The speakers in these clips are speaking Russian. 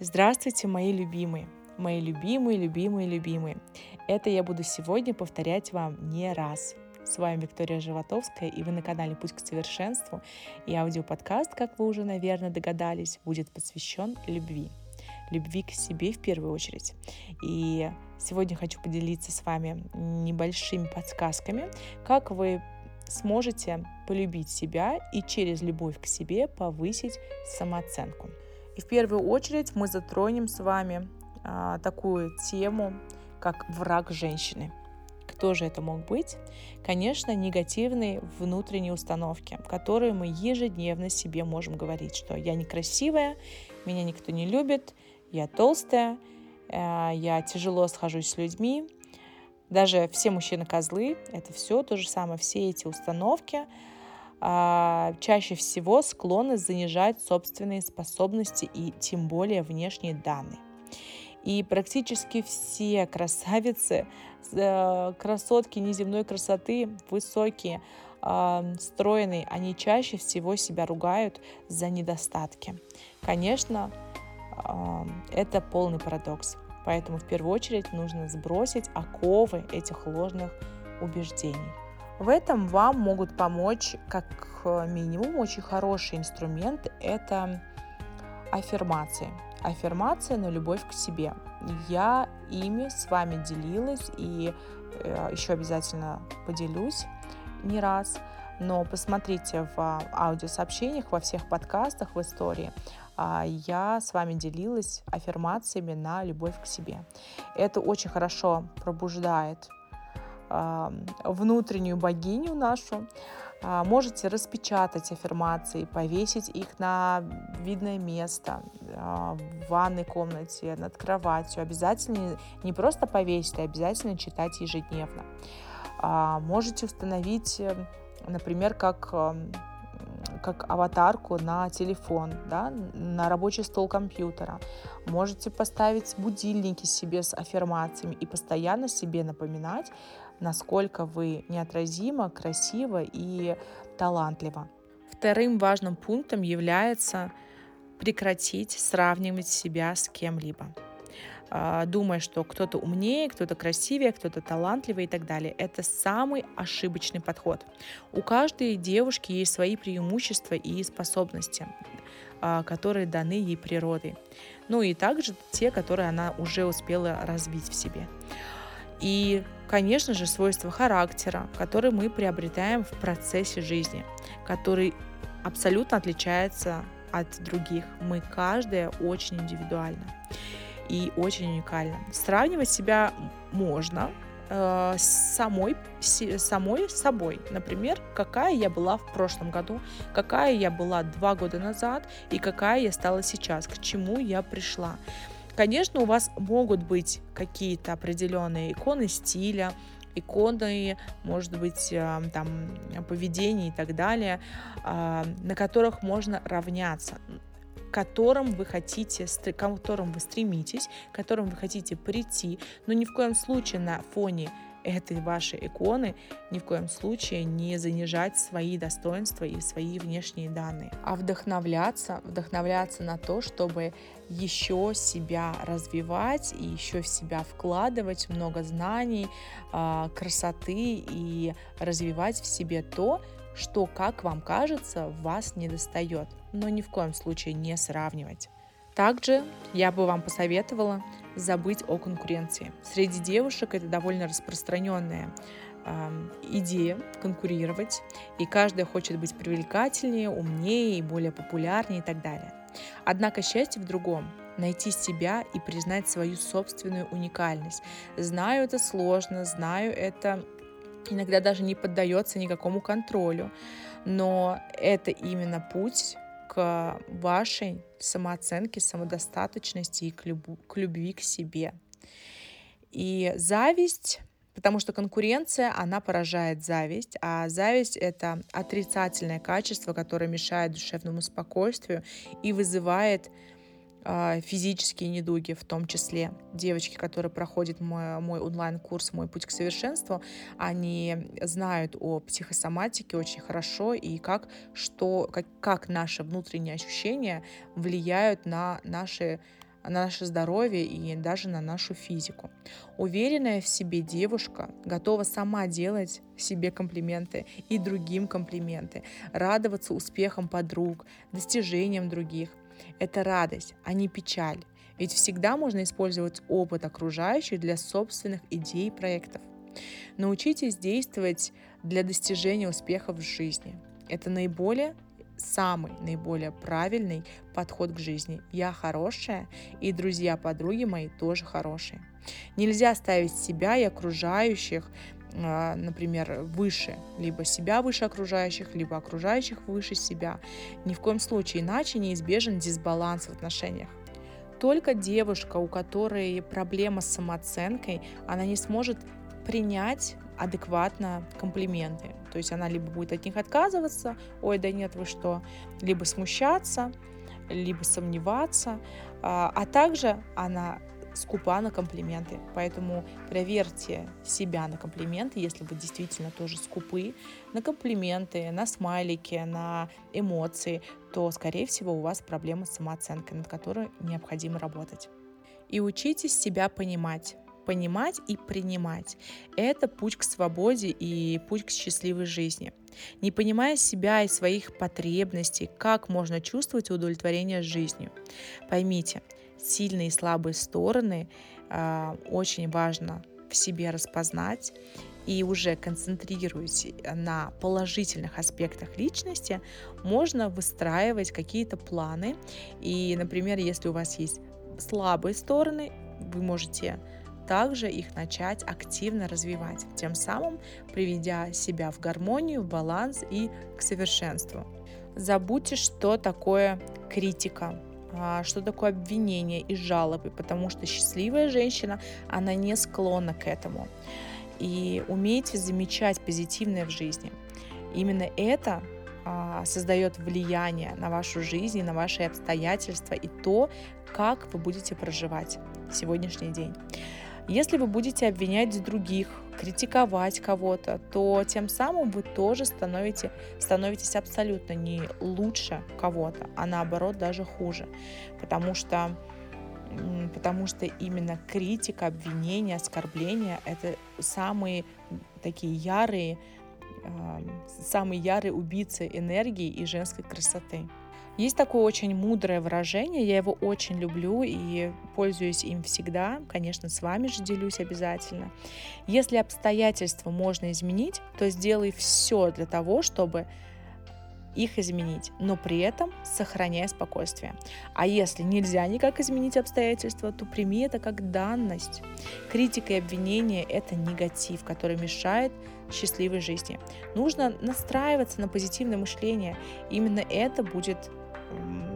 Здравствуйте, мои любимые, мои любимые, любимые, любимые. Это я буду сегодня повторять вам не раз. С вами Виктория Животовская, и вы на канале «Путь к совершенству». И аудиоподкаст, как вы уже, наверное, догадались, будет посвящен любви. Любви к себе в первую очередь. И сегодня хочу поделиться с вами небольшими подсказками, как вы сможете полюбить себя и через любовь к себе повысить самооценку. И в первую очередь мы затронем с вами а, такую тему, как враг женщины. Кто же это мог быть? Конечно, негативные внутренние установки, которые мы ежедневно себе можем говорить, что я некрасивая, меня никто не любит, я толстая, э, я тяжело схожусь с людьми. Даже все мужчины козлы, это все то же самое, все эти установки, чаще всего склонны занижать собственные способности и тем более внешние данные. И практически все красавицы, э, красотки неземной красоты, высокие, а, стройные, они чаще всего себя ругают за недостатки. Конечно, а, это полный парадокс. Поэтому в первую очередь нужно сбросить оковы этих ложных убеждений. В этом вам могут помочь как минимум очень хороший инструмент – это аффирмации. Аффирмация на любовь к себе. Я ими с вами делилась и э, еще обязательно поделюсь не раз. Но посмотрите в аудиосообщениях, во всех подкастах в истории. А, я с вами делилась аффирмациями на любовь к себе. Это очень хорошо пробуждает внутреннюю богиню нашу, а, можете распечатать аффирмации, повесить их на видное место а, в ванной комнате, над кроватью. Обязательно не просто повесить, а обязательно читать ежедневно. А, можете установить, например, как как аватарку на телефон, да, на рабочий стол компьютера. Можете поставить будильники себе с аффирмациями и постоянно себе напоминать, насколько вы неотразимо, красиво и талантливо. Вторым важным пунктом является прекратить сравнивать себя с кем-либо а, думая, что кто-то умнее, кто-то красивее, кто-то талантливее и так далее. Это самый ошибочный подход. У каждой девушки есть свои преимущества и способности, а, которые даны ей природой. Ну и также те, которые она уже успела развить в себе. И, конечно же, свойства характера, которые мы приобретаем в процессе жизни, который абсолютно отличается от других. Мы каждая очень индивидуальна и очень уникальна. Сравнивать себя можно э, с самой, с, самой собой. Например, какая я была в прошлом году, какая я была два года назад и какая я стала сейчас, к чему я пришла. Конечно, у вас могут быть какие-то определенные иконы стиля, иконы, может быть, э, там, поведение и так далее, э, на которых можно равняться которым вы хотите, к которым вы стремитесь, к которым вы хотите прийти, но ни в коем случае на фоне этой вашей иконы ни в коем случае не занижать свои достоинства и свои внешние данные, а вдохновляться, вдохновляться на то, чтобы еще себя развивать и еще в себя вкладывать много знаний, а, красоты и развивать в себе то, что, как вам кажется, вас не достает, но ни в коем случае не сравнивать. Также я бы вам посоветовала забыть о конкуренции. Среди девушек это довольно распространенная э, идея конкурировать, и каждая хочет быть привлекательнее, умнее и более популярнее и так далее. Однако счастье в другом найти себя и признать свою собственную уникальность. Знаю, это сложно, знаю, это иногда даже не поддается никакому контролю, но это именно путь к вашей самооценке, самодостаточности и к, любу, к любви к себе. И зависть, потому что конкуренция, она поражает зависть, а зависть — это отрицательное качество, которое мешает душевному спокойствию и вызывает физические недуги, в том числе девочки, которые проходят мой, мой онлайн-курс «Мой путь к совершенству», они знают о психосоматике очень хорошо и как, что, как, как наши внутренние ощущения влияют на наши на наше здоровье и даже на нашу физику. Уверенная в себе девушка готова сама делать себе комплименты и другим комплименты, радоваться успехам подруг, достижениям других. Это радость, а не печаль. Ведь всегда можно использовать опыт окружающих для собственных идей и проектов. Научитесь действовать для достижения успехов в жизни. Это наиболее самый наиболее правильный подход к жизни. Я хорошая, и друзья-подруги мои тоже хорошие. Нельзя ставить себя и окружающих например, выше, либо себя выше окружающих, либо окружающих выше себя. Ни в коем случае, иначе неизбежен дисбаланс в отношениях. Только девушка, у которой проблема с самооценкой, она не сможет принять адекватно комплименты. То есть она либо будет от них отказываться, ой, да нет, вы что, либо смущаться, либо сомневаться, а, а также она скупа на комплименты. Поэтому проверьте себя на комплименты, если вы действительно тоже скупы на комплименты, на смайлики, на эмоции, то, скорее всего, у вас проблема с самооценкой, над которой необходимо работать. И учитесь себя понимать понимать и принимать. Это путь к свободе и путь к счастливой жизни. Не понимая себя и своих потребностей, как можно чувствовать удовлетворение жизнью? Поймите, сильные и слабые стороны э, очень важно в себе распознать и уже концентрируясь на положительных аспектах личности, можно выстраивать какие-то планы. И, например, если у вас есть слабые стороны, вы можете также их начать активно развивать, тем самым приведя себя в гармонию, в баланс и к совершенству. Забудьте, что такое критика, а, что такое обвинение и жалобы, потому что счастливая женщина, она не склонна к этому. И умейте замечать позитивное в жизни. Именно это а, создает влияние на вашу жизнь, на ваши обстоятельства и то, как вы будете проживать сегодняшний день. Если вы будете обвинять других, критиковать кого-то, то тем самым вы тоже становите, становитесь абсолютно не лучше кого-то, а наоборот даже хуже. Потому что потому что именно критика, обвинение, оскорбление — это самые такие ярые, самые ярые убийцы энергии и женской красоты. Есть такое очень мудрое выражение, я его очень люблю и пользуюсь им всегда, конечно, с вами же делюсь обязательно. Если обстоятельства можно изменить, то сделай все для того, чтобы их изменить, но при этом сохраняя спокойствие. А если нельзя никак изменить обстоятельства, то прими это как данность. Критика и обвинение – это негатив, который мешает счастливой жизни. Нужно настраиваться на позитивное мышление. Именно это будет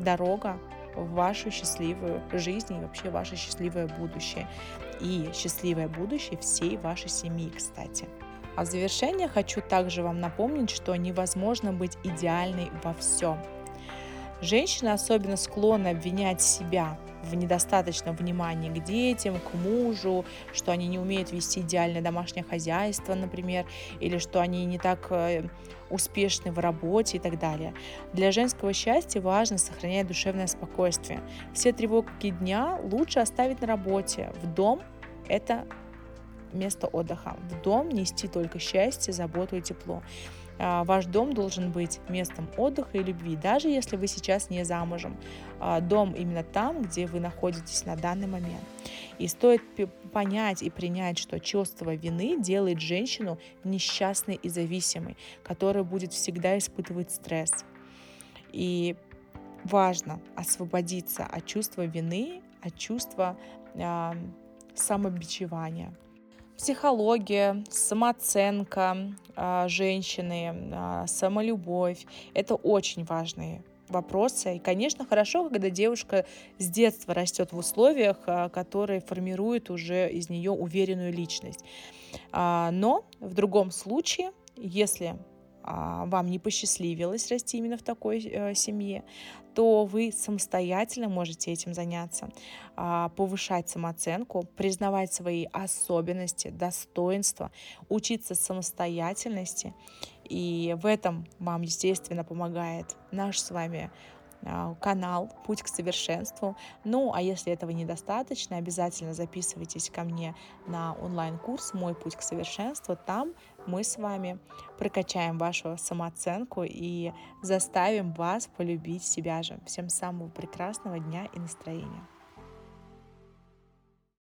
дорога в вашу счастливую жизнь и вообще ваше счастливое будущее. И счастливое будущее всей вашей семьи, кстати. А в завершение хочу также вам напомнить, что невозможно быть идеальной во всем. Женщины особенно склонны обвинять себя в недостаточном внимании к детям, к мужу, что они не умеют вести идеальное домашнее хозяйство, например, или что они не так э, успешны в работе и так далее. Для женского счастья важно сохранять душевное спокойствие. Все тревоги дня лучше оставить на работе. В дом это место отдыха. В дом нести только счастье, заботу и тепло. А, ваш дом должен быть местом отдыха и любви, даже если вы сейчас не замужем. А, дом именно там, где вы находитесь на данный момент. И стоит понять и принять, что чувство вины делает женщину несчастной и зависимой, которая будет всегда испытывать стресс. И важно освободиться от чувства вины, от чувства э, самобичевания психология, самооценка а, женщины, а, самолюбовь. Это очень важные вопросы. И, конечно, хорошо, когда девушка с детства растет в условиях, а, которые формируют уже из нее уверенную личность. Но в другом случае, если вам не посчастливилось расти именно в такой э, семье, то вы самостоятельно можете этим заняться, а, повышать самооценку, признавать свои особенности, достоинства, учиться самостоятельности. И в этом вам, естественно, помогает наш с вами а, канал «Путь к совершенству». Ну, а если этого недостаточно, обязательно записывайтесь ко мне на онлайн-курс «Мой путь к совершенству». Там мы с вами прокачаем вашу самооценку и заставим вас полюбить себя же. Всем самого прекрасного дня и настроения.